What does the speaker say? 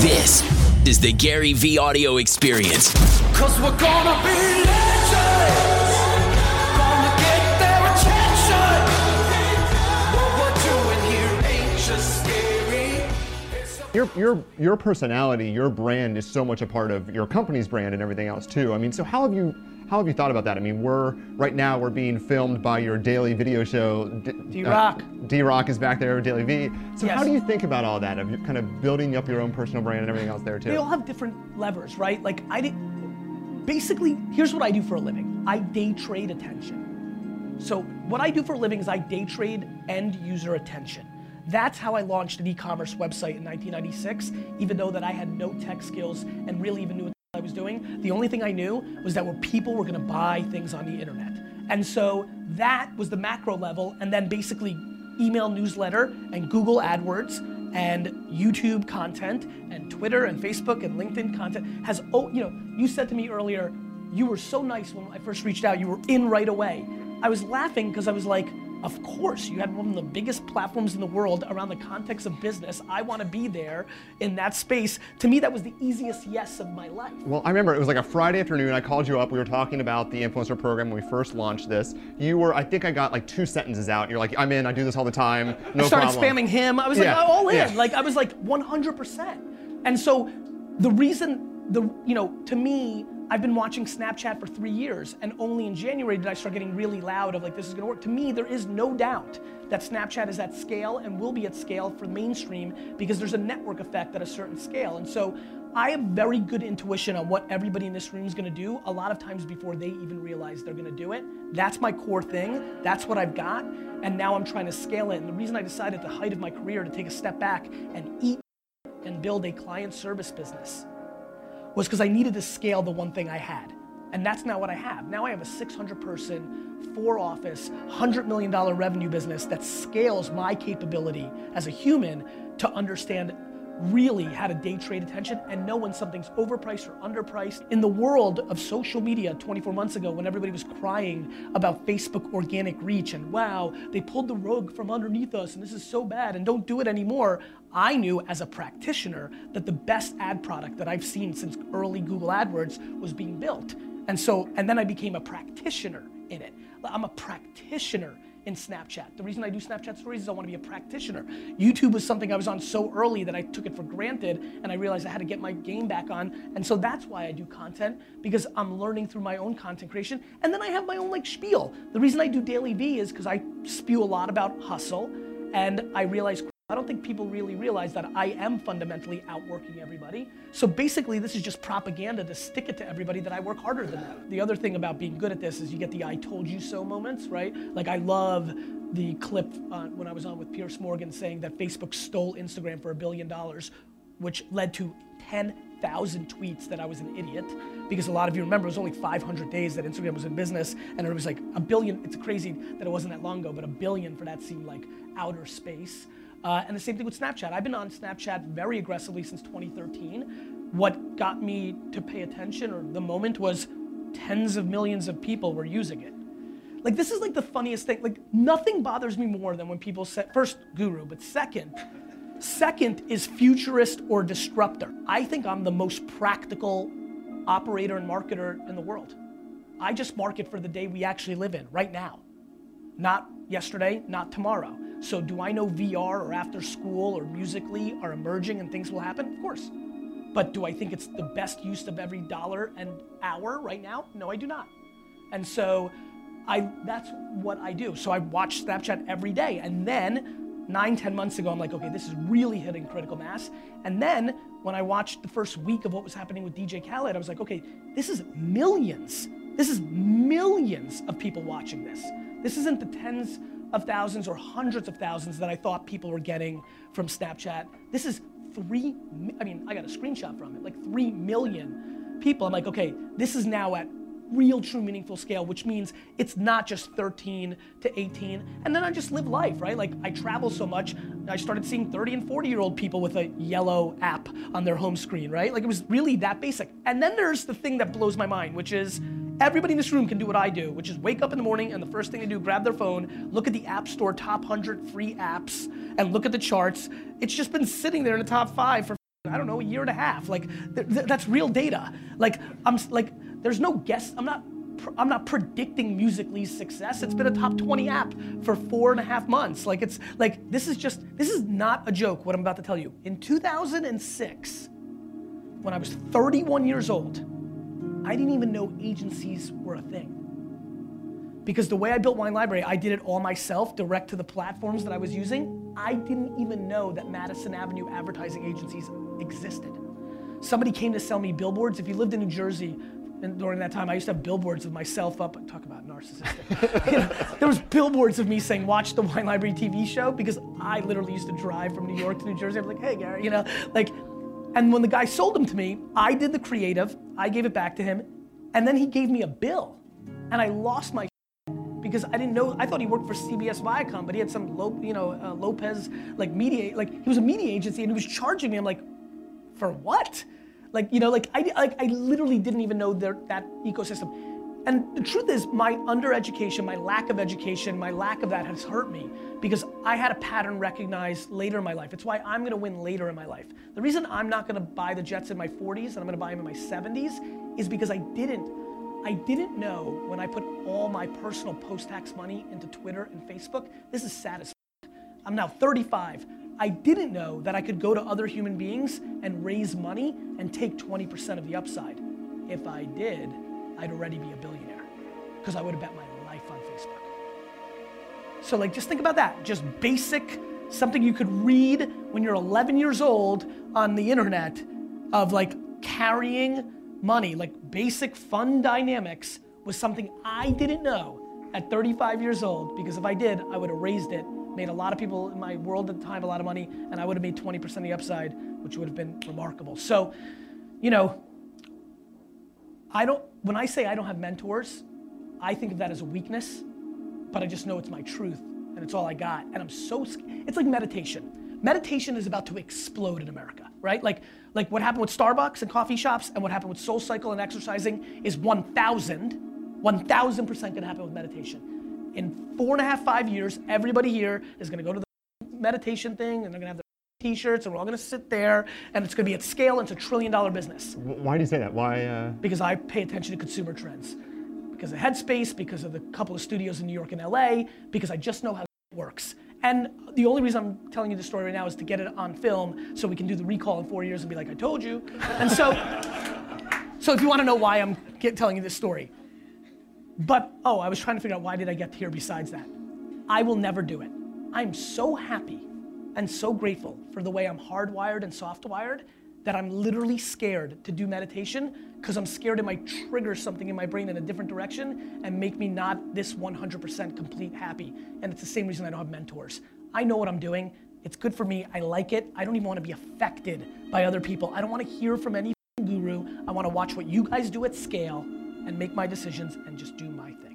This is the Gary V audio experience. Cause we're gonna be legends. Gonna get their attention. What we're doing here ain't just scary. Your, your, your personality, your brand is so much a part of your company's brand and everything else too. I mean, so how have you how have you thought about that? I mean, we're right now we're being filmed by your daily video show. D- D-Rock. Uh, D-Rock is back there, Daily V. So how do you think about all that of kind of building up your own personal brand and everything else there too? They all have different levers, right? Like I did. Basically, here's what I do for a living. I day trade attention. So what I do for a living is I day trade end user attention. That's how I launched an e-commerce website in 1996, even though that I had no tech skills and really even knew I was doing. The only thing I knew was that where people were gonna buy things on the internet. And so that was the macro level, and then basically email newsletter and Google AdWords and YouTube content and Twitter and Facebook and LinkedIn content has oh you know you said to me earlier you were so nice when I first reached out you were in right away. I was laughing because I was like of course you had one of the biggest platforms in the world around the context of business. I want to be there in that space. To me that was the easiest yes of my life. Well, I remember it was like a Friday afternoon. I called you up. We were talking about the influencer program when we first launched this. You were, I think I got like two sentences out. You're like, I'm in. I do this all the time. No I started problem. spamming him. I was Yeah, like all in. yeah. Like I was like 100%. And so the reason the you know to me I've been watching Snapchat for three years, and only in January did I start getting really loud of like this is gonna work. To me, there is no doubt that Snapchat is at scale and will be at scale for mainstream because there's a network effect at a certain scale. And so I have very good intuition on what everybody in this room is gonna do a lot of times before they even realize they're gonna do it. That's my core thing. That's what I've got. And now I'm trying to scale it. And the reason I decided at the height of my career to take a step back and eat and build a client service business was because I needed to scale the one thing I had. And that's not what I have. Now I have a 600 person, four office, $100 million revenue business that scales my capability as a human to understand really how to day trade attention and know when something's overpriced or underpriced. In the world of social media 24 months ago, when everybody was crying about Facebook organic reach and wow, they pulled the rug from underneath us and this is so bad and don't do it anymore, I knew as a practitioner that the best ad product that I've seen since early Google AdWords was being built. And so, and then I became a practitioner in it. I'm a practitioner in Snapchat. The reason I do Snapchat stories is I want to be a practitioner. YouTube was something I was on so early that I took it for granted and I realized I had to get my game back on. And so that's why I do content because I'm learning through my own content creation. And then I have my own like spiel. The reason I do Daily V is because I spew a lot about hustle and I realize I don't think people really realize that I am fundamentally outworking everybody. So basically, this is just propaganda to stick it to everybody that I work harder than them. The other thing about being good at this is you get the I told you so moments, right? Like, I love the clip uh, when I was on with Piers Morgan saying that Facebook stole Instagram for a billion dollars, which led to 10,000 tweets that I was an idiot. Because a lot of you remember it was only 500 days that Instagram was in business, and it was like a billion. It's crazy that it wasn't that long ago, but a billion for that seemed like outer space. Uh, and the same thing with Snapchat. I've been on Snapchat very aggressively since 2013. What got me to pay attention, or the moment, was tens of millions of people were using it. Like this is like the funniest thing. Like nothing bothers me more than when people say first guru, but second, second is futurist or disruptor. I think I'm the most practical operator and marketer in the world. I just market for the day we actually live in, right now. Not yesterday, not tomorrow. So do I know VR or after school or Musical.ly are emerging and things will happen? Of course. But do I think it's the best use of every dollar and hour right now? No, I do not. And so I that's what I do. So I watch Snapchat every day. And then nine, ten months ago, I'm like, okay, this is really hitting critical mass. And then when I watched the first week of what was happening with DJ Khaled, I was like, okay, this is millions. This is millions of people watching this. This isn't the tens of thousands or hundreds of thousands that I thought people were getting from Snapchat. This is three, I mean, I got a screenshot from it, like three million people. I'm like, okay, this is now at real, true, meaningful scale, which means it's not just 13 to 18. And then I just live life, right? Like I travel so much, I started seeing 30 and 40 year old people with a yellow app on their home screen, right? Like it was really that basic. And then there's the thing that blows my mind, which is everybody in this room can do what I do, which is wake up in the morning and the first thing they do, grab their phone, look at the App Store top 100 free apps, and look at the charts. It's just been sitting there in the top five for I don't know, a year and a half. Like th- th- that's real data. Like I'm like, there's no guess. I'm not. I'm not predicting Musical.ly's success. It's been a top 20 app for four and a half months. Like it's like this is just this is not a joke. What I'm about to tell you. In 2006, when I was 31 years old, I didn't even know agencies were a thing. Because the way I built Wine Library, I did it all myself, direct to the platforms that I was using. I didn't even know that Madison Avenue advertising agencies existed. Somebody came to sell me billboards. If you lived in New Jersey, and during that time, I used to have billboards of myself up. Talk about narcissistic. You know, there was billboards of me saying, "Watch the Wine Library TV show," because I literally used to drive from New York to New Jersey. I'm like, "Hey, Gary," you know, like. And when the guy sold them to me, I did the creative. I gave it back to him, and then he gave me a bill, and I lost my because I didn't know. I thought he worked for CBS Viacom, but he had some Lo, you know uh, Lopez like media like he was a media agency and he was charging me. I'm like, for what? Like you know like I like I literally didn't even know their, that ecosystem. And the truth is, my undereducation, my lack of education, my lack of that has hurt me because I had a pattern recognized later in my life. It's why I'm gonna win later in my life. The reason I'm not gonna buy the Jets in my 40s and I'm gonna buy them in my 70s is because I didn't I didn't know when I put all my personal post-tax money into Twitter and Facebook. This is sad as I'm now 35. I didn't know that I could go to other human beings and raise money and take 20% of the upside. If I did, I'd already be a billionaire because I would have bet my life on Facebook. So like just think about that. Just basic something you could read when you're 11 years old on the internet of like carrying money, like basic fun dynamics was something I didn't know at 35 years old because if I did, I would have raised it, made a lot of people in my world at the time a lot of money, and I would have made 20% of the upside, which would have been remarkable. So, you know, I don't, when I say I don't have mentors, I think of that as a weakness, but I just know it's my truth and it's all I got. And I'm so, it's like meditation. Meditation is about to explode in America, right? Like, like what happened with Starbucks and coffee shops and what happened with Soul Cycle and exercising is 1,000, 1,000% gonna happen with meditation. In four and a half, five years, everybody here is gonna go to the meditation thing and they're gonna have their t-shirts and we're all gonna sit there and it's gonna be at scale and it's a trillion dollar business Why do you say that? Why? Uh... because I pay attention to consumer trends. Because of Headspace, because of the couple of studios in New York and LA, because I just know how it works. And the only reason I'm telling you this story right now is to get it on film so we can do the recall in four years and be like, I told you. And so, so if you want to know why I'm get, telling you this story. But, oh, I was trying to figure out why did I get here besides that. I will never do it. I'm so happy and so grateful for the way I'm hardwired and softwired that I'm literally scared to do meditation because I'm scared it might trigger something in my brain in a different direction and make me not this 100% complete happy. And it's the same reason I don't have mentors. I know what I'm doing. It's good for me. I like it. I don't even want to be affected by other people. I don't want to hear from any guru. I want to watch what you guys do at scale and make my decisions and just do my thing.